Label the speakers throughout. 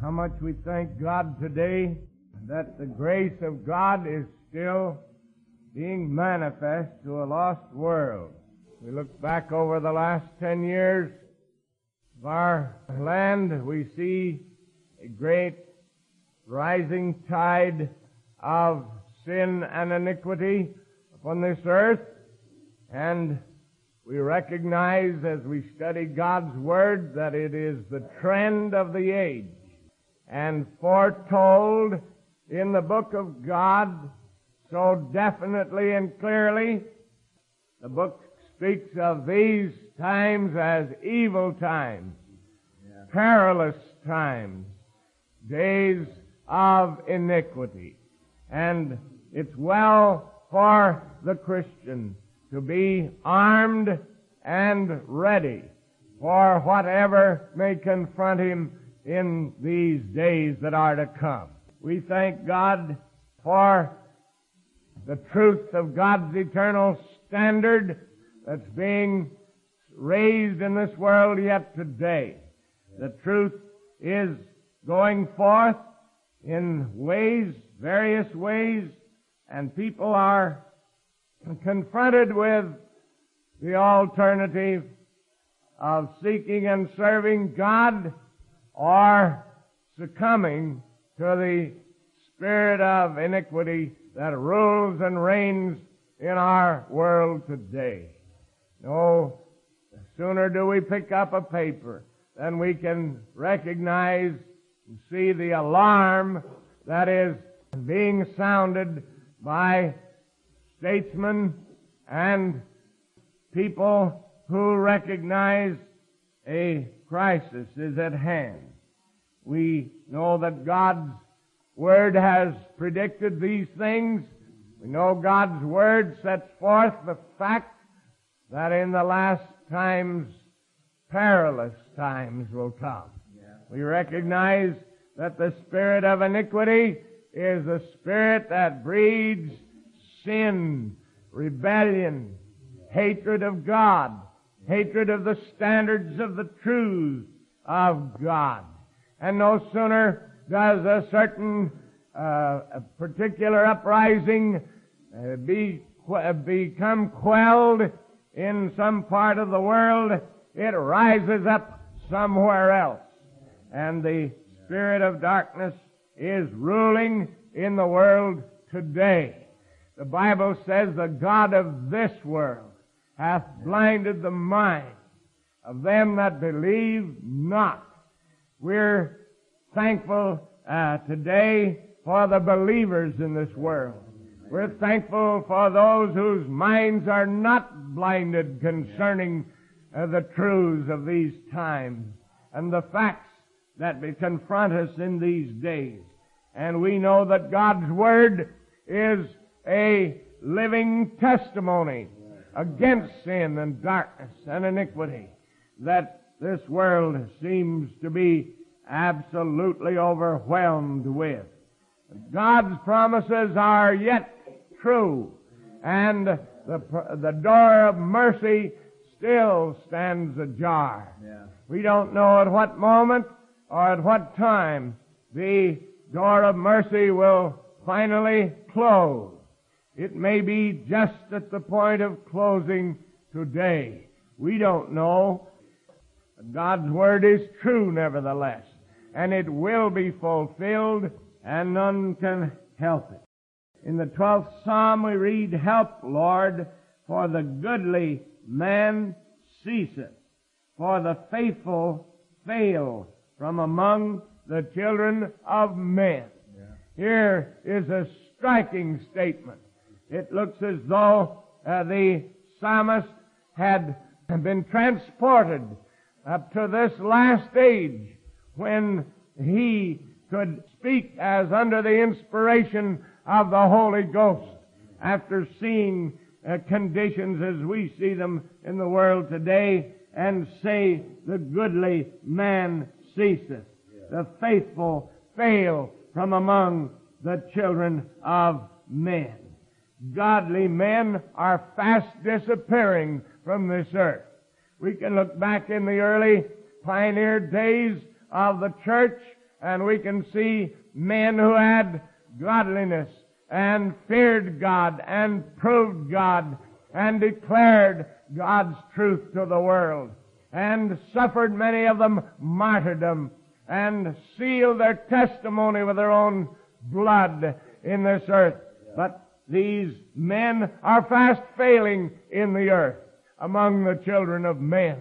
Speaker 1: how much we thank God today that the grace of God is still being manifest to a lost world. We look back over the last ten years of our land, we see a great rising tide of sin and iniquity upon this earth, and we recognize as we study God's Word that it is the trend of the age and foretold in the book of God so definitely and clearly. The book speaks of these times as evil times, yeah. perilous times, days of iniquity. And it's well for the Christian to be armed and ready for whatever may confront him in these days that are to come. We thank God for the truth of God's eternal standard that's being raised in this world yet today. The truth is going forth in ways, various ways, and people are confronted with the alternative of seeking and serving God or succumbing to the spirit of iniquity that rules and reigns in our world today. No sooner do we pick up a paper than we can recognize and see the alarm that is being sounded by statesmen and people who recognize a crisis is at hand. We know that God's Word has predicted these things. We know God's Word sets forth the fact that in the last times, perilous times will come. Yeah. We recognize that the spirit of iniquity is a spirit that breeds sin, rebellion, hatred of God, hatred of the standards of the truth of God. And no sooner does a certain uh, particular uprising uh, be, become quelled in some part of the world, it rises up somewhere else. And the spirit of darkness is ruling in the world today. The Bible says the God of this world hath blinded the mind of them that believe not. We're thankful uh, today for the believers in this world. We're thankful for those whose minds are not blinded concerning uh, the truths of these times and the facts that confront us in these days. And we know that God's Word is a living testimony against sin and darkness and iniquity that this world seems to be absolutely overwhelmed with. God's promises are yet true. And the, the door of mercy still stands ajar. Yeah. We don't know at what moment or at what time the door of mercy will finally close. It may be just at the point of closing today. We don't know. God's word is true nevertheless, and it will be fulfilled, and none can help it. In the 12th Psalm we read, Help, Lord, for the goodly man ceaseth, for the faithful fail from among the children of men. Yeah. Here is a striking statement. It looks as though uh, the psalmist had been transported up to this last age when he could speak as under the inspiration of the Holy Ghost after seeing uh, conditions as we see them in the world today and say the goodly man ceaseth. The faithful fail from among the children of men. Godly men are fast disappearing from this earth. We can look back in the early pioneer days of the church and we can see men who had godliness and feared God and proved God and declared God's truth to the world and suffered many of them martyrdom and sealed their testimony with their own blood in this earth. But these men are fast failing in the earth among the children of men.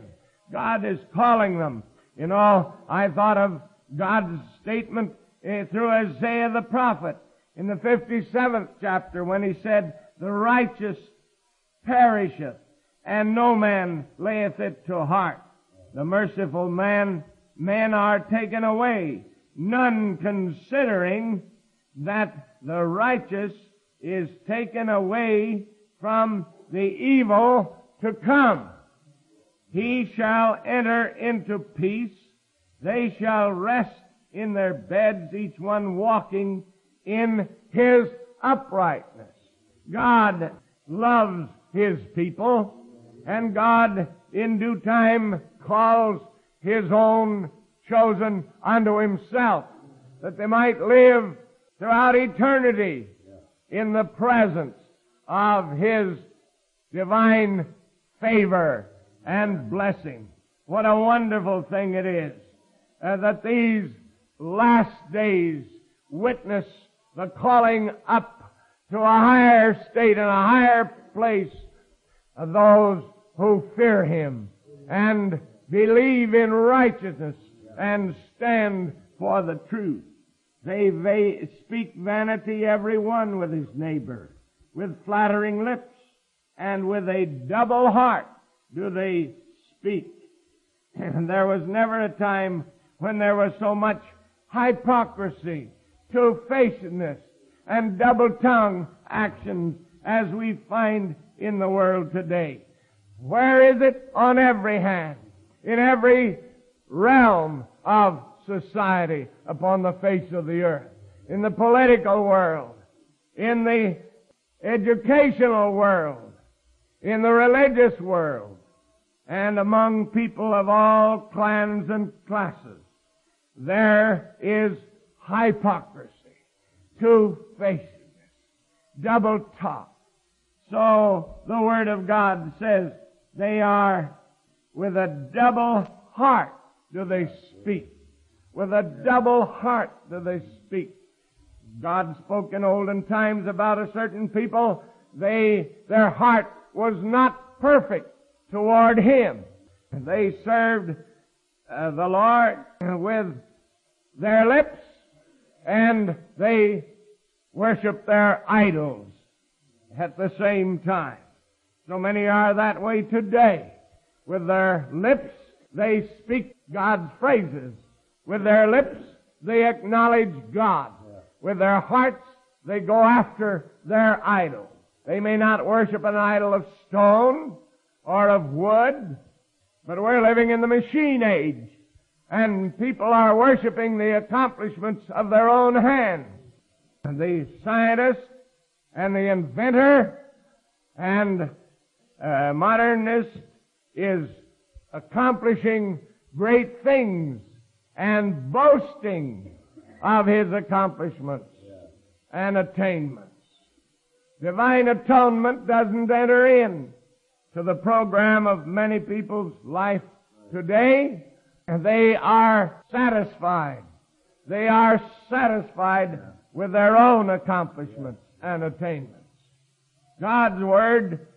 Speaker 1: God is calling them. You know, I thought of God's statement eh, through Isaiah the prophet in the 57th chapter when he said, The righteous perisheth, and no man layeth it to heart. The merciful man, men are taken away, none considering that the righteous is taken away from the evil to come. He shall enter into peace. They shall rest in their beds, each one walking in his uprightness. God loves his people, and God in due time calls his own chosen unto himself, that they might live throughout eternity in the presence of his divine favor and blessing. What a wonderful thing it is uh, that these last days witness the calling up to a higher state and a higher place of those who fear Him and believe in righteousness and stand for the truth. They, they speak vanity every one with his neighbor, with flattering lips, and with a double heart do they speak. And there was never a time when there was so much hypocrisy, two-facedness, and double-tongue actions as we find in the world today. Where is it? On every hand. In every realm of society upon the face of the earth. In the political world. In the educational world. In the religious world. And among people of all clans and classes. There is hypocrisy. Two-facedness. Double talk. So the Word of God says they are with a double heart do they speak. With a double heart do they speak. God spoke in olden times about a certain people. They, their heart was not perfect toward Him. They served uh, the Lord with their lips and they worshiped their idols at the same time. So many are that way today. With their lips, they speak God's phrases. With their lips, they acknowledge God. With their hearts, they go after their idol. They may not worship an idol of stone or of wood, but we're living in the machine age. And people are worshiping the accomplishments of their own hands. And the scientist and the inventor and uh, modernist is accomplishing great things and boasting of his accomplishments and attainments. Divine atonement doesn't enter in to the program of many people's life today. And they are satisfied. They are satisfied with their own accomplishments and attainments. God's Word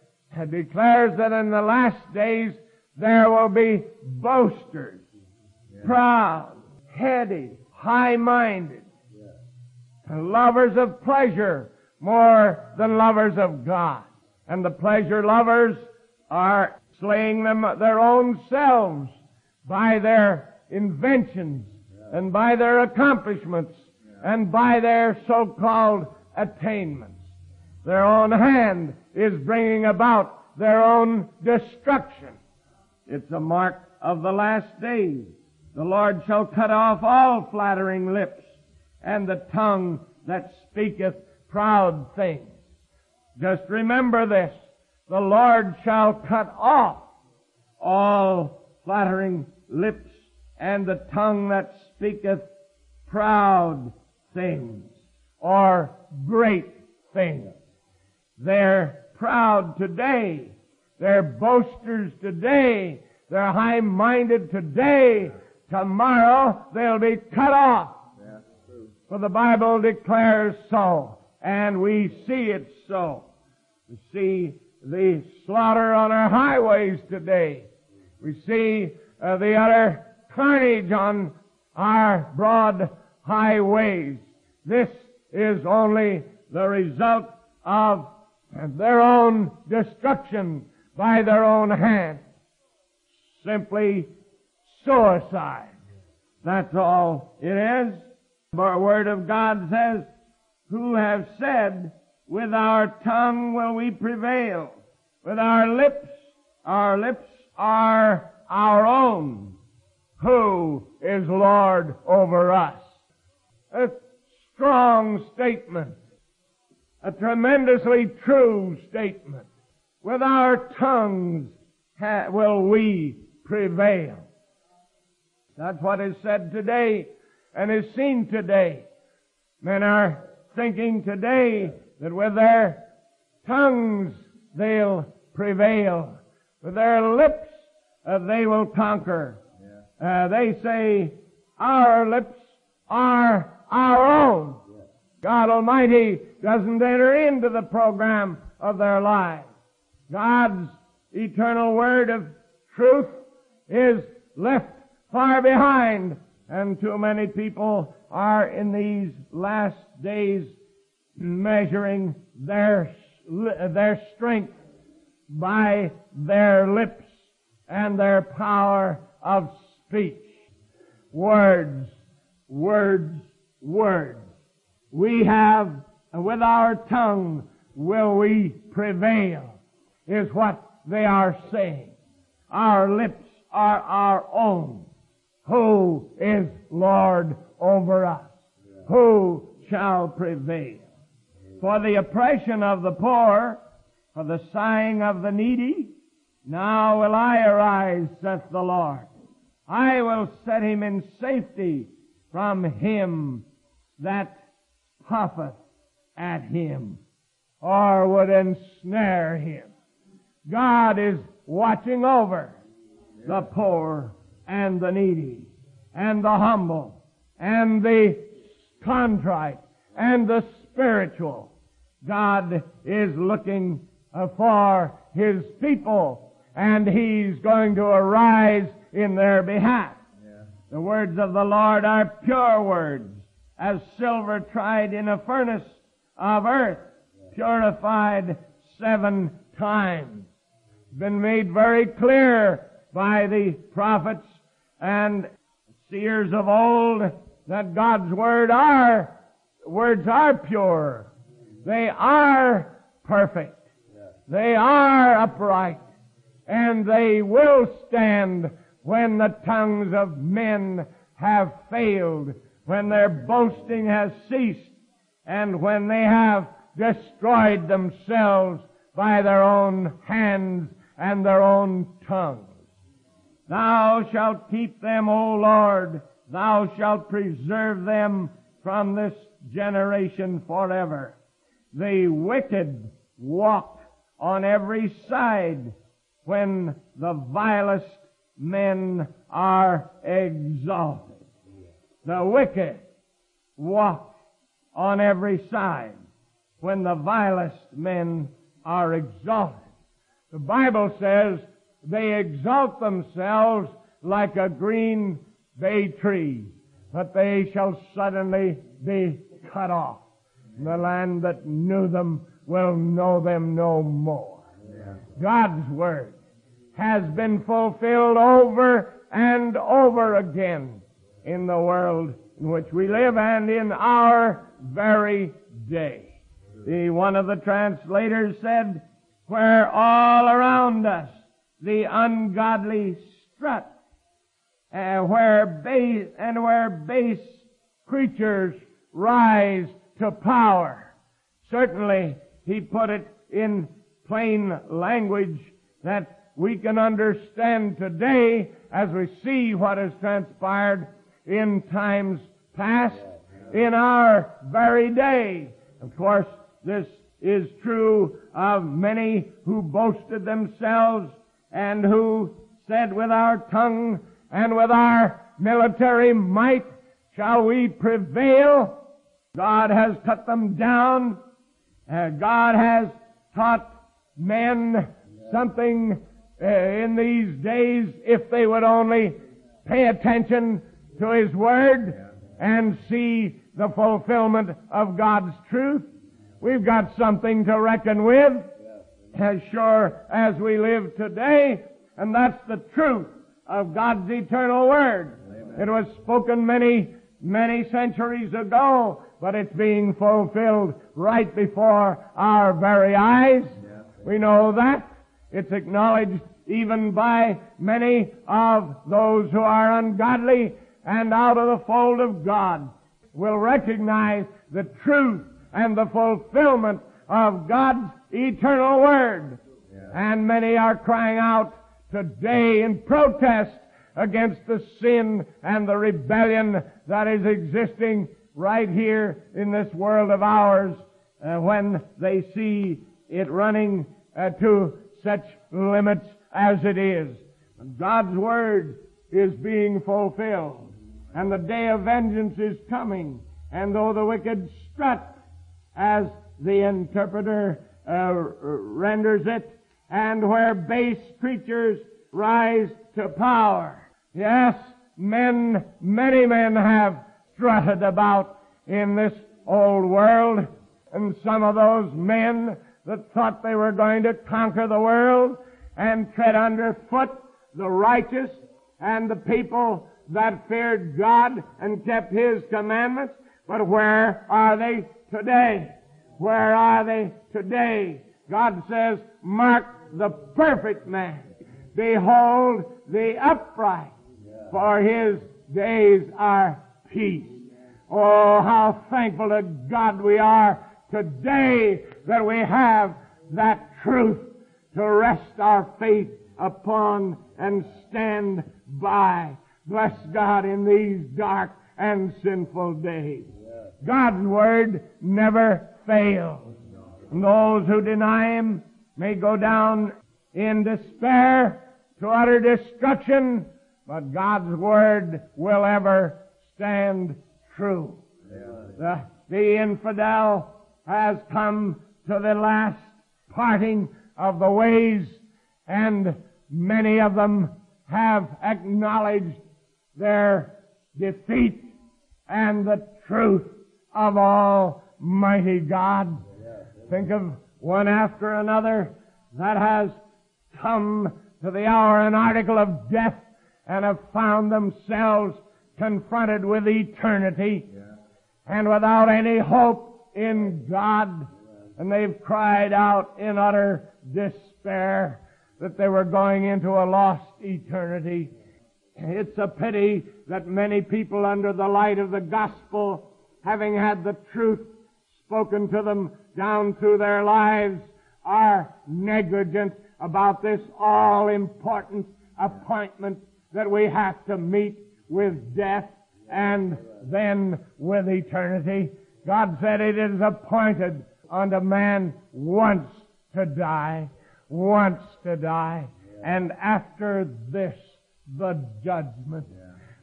Speaker 1: declares that in the last days there will be boasters, proud, heady, high-minded, lovers of pleasure more than lovers of God. And the pleasure lovers are slaying them their own selves by their inventions and by their accomplishments and by their so-called attainments. Their own hand is bringing about their own destruction. It's a mark of the last days. The Lord shall cut off all flattering lips and the tongue that speaketh proud things. Just remember this. The Lord shall cut off all flattering lips and the tongue that speaketh proud things or great things. They're proud today. They're boasters today. They're high-minded today. Tomorrow they'll be cut off. For the Bible declares so, and we see it so. We see the slaughter on our highways today. We see uh, the utter carnage on our broad highways. This is only the result of their own destruction by their own hand. Simply suicide. That's all it is. The Word of God says, who have said, with our tongue will we prevail. With our lips, our lips are our own. Who is Lord over us? A strong statement. A tremendously true statement. With our tongues ha- will we prevail. That's what is said today and is seen today. Men are thinking today that with their tongues they'll prevail. With their lips uh, they will conquer. Uh, they say, our lips are our own. God Almighty doesn't enter into the program of their lives. God's eternal word of truth is left far behind, and too many people are in these last days measuring their, their strength by their lips and their power of speech. Words, words, words. We have, with our tongue, will we prevail, is what they are saying. Our lips are our own. Who is Lord over us? Who shall prevail? For the oppression of the poor, for the sighing of the needy, now will I arise, saith the Lord. I will set him in safety from him that puffeth at him, or would ensnare him. God is watching over the poor and the needy, and the humble, and the contrite, and the spiritual. God is looking for His people, and He's going to arise in their behalf.
Speaker 2: Yeah.
Speaker 1: The words of the Lord are pure words, as silver tried in a furnace of earth, purified seven times. Been made very clear by the prophets and seers of old that God's word are, words are pure. They are perfect. They are upright. And they will stand when the tongues of men have failed, when their boasting has ceased, and when they have destroyed themselves by their own hands and their own tongues. Thou shalt keep them, O Lord. Thou shalt preserve them from this generation forever. The wicked walk on every side when the vilest men are exalted. The wicked walk on every side when the vilest men are exalted. The Bible says they exalt themselves like a green bay tree, but they shall suddenly be cut off. The land that knew them will know them no more. God's Word has been fulfilled over and over again in the world in which we live and in our very day. The, one of the translators said, where all around us the ungodly strut, uh, where base, and where base creatures rise to power. Certainly, he put it in plain language that we can understand today as we see what has transpired in times past in our very day. Of course, this is true of many who boasted themselves and who said with our tongue and with our military might shall we prevail. God has cut them down. Uh, God has taught men something uh, in these days if they would only pay attention to His Word and see the fulfillment of God's truth. We've got something to reckon with as sure as we live today, and that's the truth of God's eternal Word. It was spoken many, many centuries ago, but it's being fulfilled right before our very eyes. We know that. It's acknowledged even by many of those who are ungodly and out of the fold of God will recognize the truth and the fulfillment of God's eternal Word. And many are crying out today in protest against the sin and the rebellion that is existing right here in this world of ours uh, when they see it running uh, to such limits as it is. God's Word is being fulfilled. And the day of vengeance is coming. And though the wicked strut, as the interpreter uh, renders it, and where base creatures rise to power. Yes, men, many men have strutted about in this old world, and some of those men that thought they were going to conquer the world and tread underfoot the righteous and the people that feared God and kept His commandments. But where are they today? Where are they today? God says, mark the perfect man. Behold the upright, for his days are peace. Oh, how thankful to God we are today that we have that truth to rest our faith upon and stand by. Bless God in these dark and sinful days. God's Word never fails. And those who deny Him may go down in despair to utter destruction, but God's Word will ever stand true. The, the infidel has come to the last parting of the ways, and many of them have acknowledged their defeat and the truth of Almighty God. Think of one after another that has come to the hour and article of death and have found themselves confronted with eternity and without any hope in God. And they've cried out in utter despair that they were going into a lost eternity. It's a pity that many people under the light of the gospel, having had the truth spoken to them down through their lives, are negligent about this all important appointment that we have to meet with death and then with eternity. God said it is appointed unto man once to die, once to die, and after this, the judgment.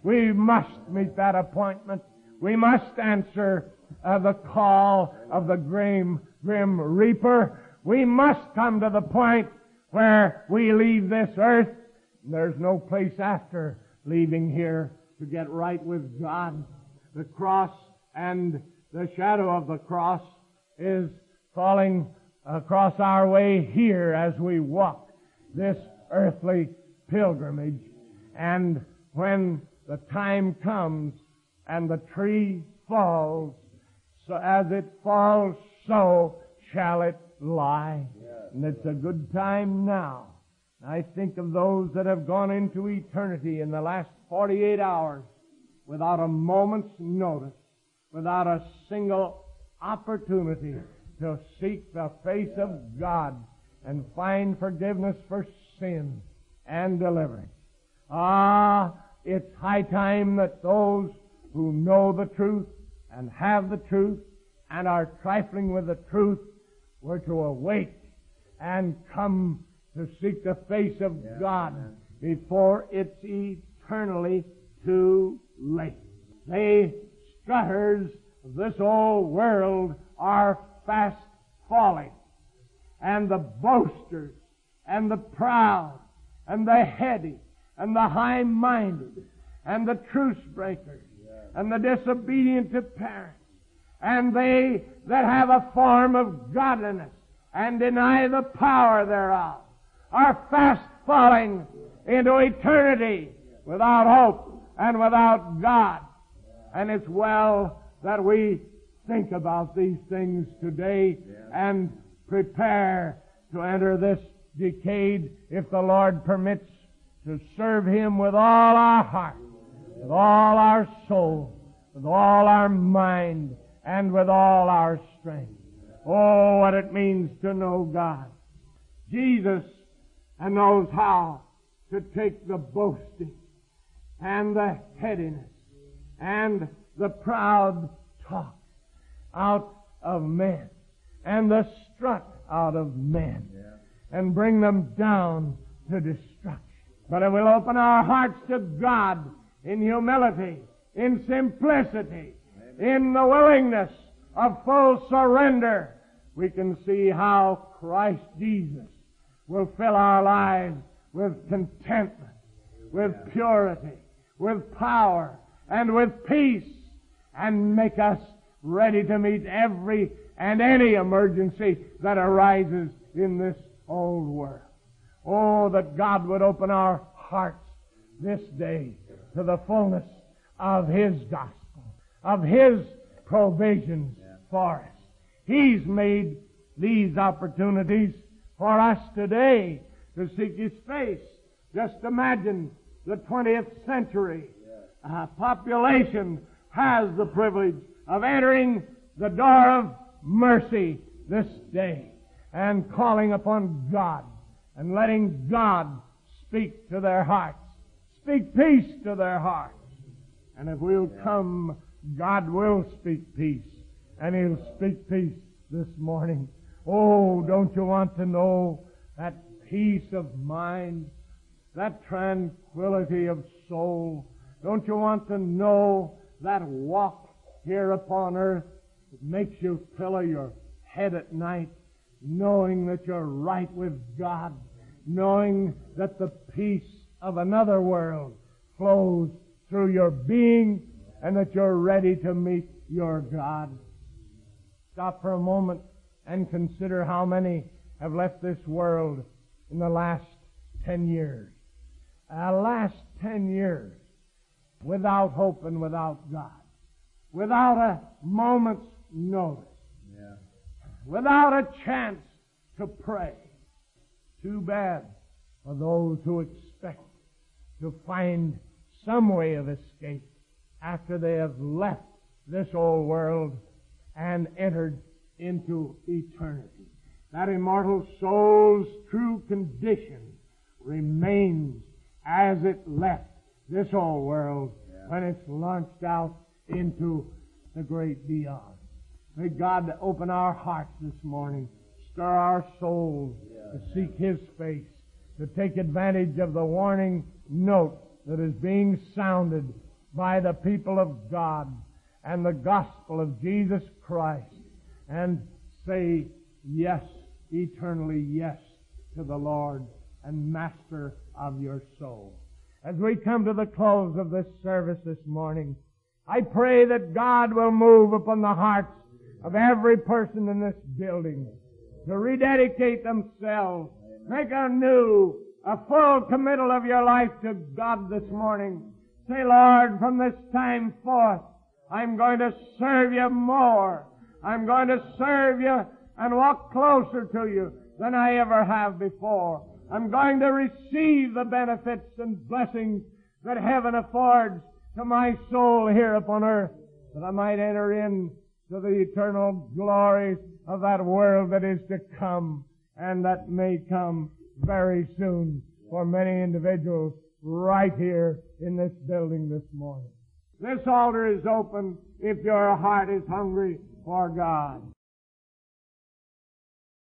Speaker 1: We must meet that appointment. We must answer uh, the call of the grim, grim reaper. We must come to the point where we leave this earth. There's no place after leaving here to get right with God. The cross and the shadow of the cross is falling across our way here as we walk this earthly pilgrimage. And when the time comes and the tree falls, so as it falls, so shall it lie. And it's a good time now. I think of those that have gone into eternity in the last 48 hours without a moment's notice, without a single opportunity to seek the face of God and find forgiveness for sin and deliverance. Ah, it's high time that those who know the truth and have the truth and are trifling with the truth were to awake and come to seek the face of
Speaker 2: Yeah,
Speaker 1: God
Speaker 2: amen.
Speaker 1: before it's eternally too late. They strutters of this old world are fast falling. And the boasters and the proud and the heady and the high-minded and the truce breakers and the disobedient to parents and they that have a form of godliness and deny the power thereof are fast falling into eternity without hope and without God. And it's well that we think about these things today and prepare to enter this decade, if the Lord permits, to serve Him with all our heart, with all our soul, with all our mind, and with all our strength. Oh, what it means to know God. Jesus and knows how to take the boasting and the headiness and the proud talk out of men and the strut out of men and bring them down to destruction. But if we'll open our hearts to God in humility, in simplicity, in the willingness of full surrender, we can see how Christ Jesus will fill our lives with contentment, with purity, with power, and with peace, and make us ready to meet every and any emergency that arises in this old world. Oh, that God would open our hearts this day to the fullness of His gospel, of His provisions for us. He's made these opportunities for us today to seek His face. Just imagine the 20th century uh, population has the privilege of entering the door of mercy this day and calling upon God and letting God speak to their hearts, speak peace to their hearts. And if we'll come, God will speak peace, and He'll speak peace this morning. Oh, don't you want to know that peace of mind, that tranquility of soul? Don't you want to know that walk here upon earth that makes you pillow your head at night, knowing that you're right with God, knowing that the peace of another world flows through your being and that you're ready to meet your God. Stop for a moment and consider how many have left this world in the last ten years. Uh, last ten years without hope and without God. Without a moment's notice.
Speaker 2: Yeah.
Speaker 1: Without a chance to pray. Too bad for those who expect to find some way of escape after they have left this old world and entered into eternity. That immortal soul's true condition remains as it left this old world when it's launched out into the great beyond. May God open our hearts this morning, stir our souls to seek His face, to take advantage of the warning note that is being sounded by the people of God and the gospel of Jesus Christ and say yes, eternally yes to the Lord and Master of your soul. As we come to the close of this service this morning, I pray that God will move upon the hearts of every person in this building to rededicate themselves, make anew a full committal of your life to God this morning. Say, Lord, from this time forth, I'm going to serve you more. I'm going to serve you and walk closer to you than I ever have before. I'm going to receive the benefits and blessings that heaven affords to my soul here upon earth, that I might enter in to the eternal glories of that world that is to come and that may come very soon for many individuals right here in this building this morning. This altar is open if your heart is hungry for God.